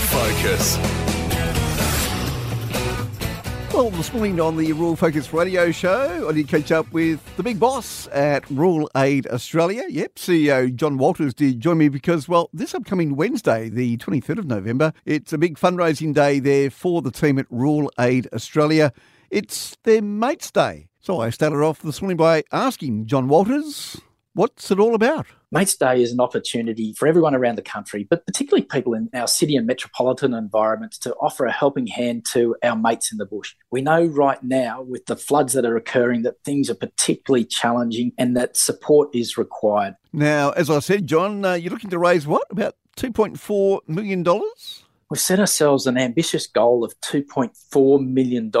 Focus. Well, this morning on the Rural Focus radio show, I did catch up with the big boss at Rural Aid Australia. Yep, CEO John Warlters did join me because, well, this upcoming Wednesday, the 23rd of November, it's a big fundraising day there for the team at Rural Aid Australia. It's their Mates Day. So I started off this morning by asking John Warlters, what's it all about? Mates Day is an opportunity for everyone around the country, but particularly people in our city and metropolitan environments to offer a helping hand to our mates in the bush. We know right now with the floods that are occurring that things are particularly challenging and that support is required. Now, as I said, John, uh, you're looking to raise what? About $2.4 million? We've set ourselves an ambitious goal of $2.4 million,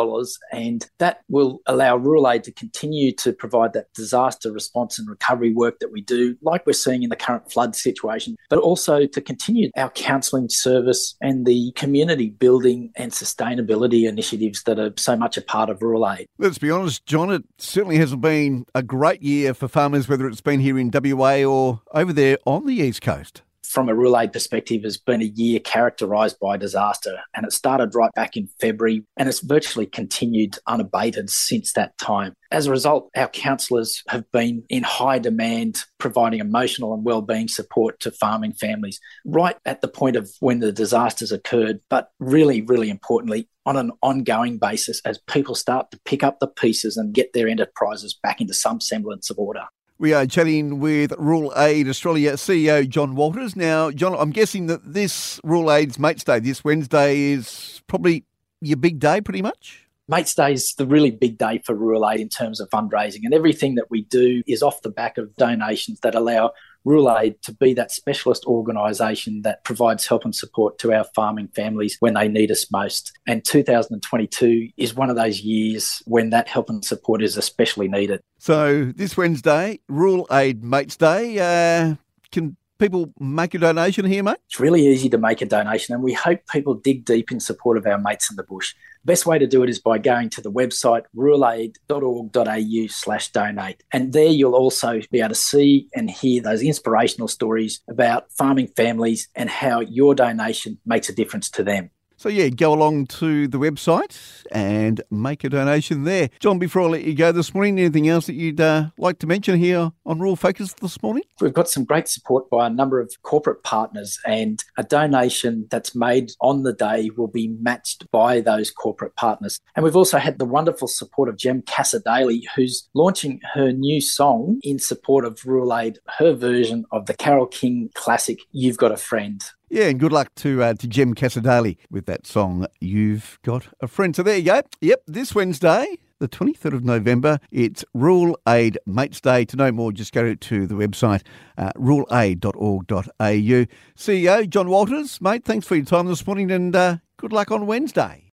and that will allow Rural Aid to continue to provide that disaster response and recovery work that we do, like we're seeing in the current flood situation, but also to continue our counselling service and the community building and sustainability initiatives that are so much a part of Rural Aid. Let's be honest, John, it certainly hasn't been a great year for farmers, whether it's been here in WA or over there on the East Coast from a aid perspective has been a year characterised by disaster. And it started right back in February and it's virtually continued unabated since that time. As a result, our counsellors have been in high demand, providing emotional and well-being support to farming families right at the point of when the disasters occurred, but really, really importantly, on an ongoing basis as people start to pick up the pieces and get their enterprises back into some semblance of order. We are chatting with Rural Aid Australia CEO John Warlters. Now, John, I'm guessing that this Rural Aid's Mates Day this Wednesday is probably your big day, pretty much? Mates Day is the really big day for Rural Aid in terms of fundraising, and everything that we do is off the back of donations that allow Rural Aid to be that specialist organisation that provides help and support to our farming families when they need us most. And 2022 is one of those years when that help and support is especially needed. So this Wednesday, Rural Aid Mates Day, uh, can people make a donation here, mate? It's really easy to make a donation, and we hope people dig deep in support of our mates in the bush. Best way to do it is by going to the website ruralaid.org.au slash donate. And there you'll also be able to see and hear those inspirational stories about farming families and how your donation makes a difference to them. So, yeah, go along to the website and make a donation there. John, before I let you go this morning, anything else that you'd uh, like to mention here on Rural Focus this morning? We've got some great support by a number of corporate partners, and a donation that's made on the day will be matched by those corporate partners. And we've also had the wonderful support of Jem Cassar-Daley, who's launching her new song in support of Rural Aid, her version of the Carole King classic, You've Got a Friend. Yeah, and good luck to uh, to Jem Cassar-Daley with that song, You've Got a Friend. So there you go. Yep, this Wednesday, the 23rd of November, it's Rural Aid Mates Day. To know more, just go to the website, uh. CEO John Warlters, mate, thanks for your time this morning and uh, good luck on Wednesday.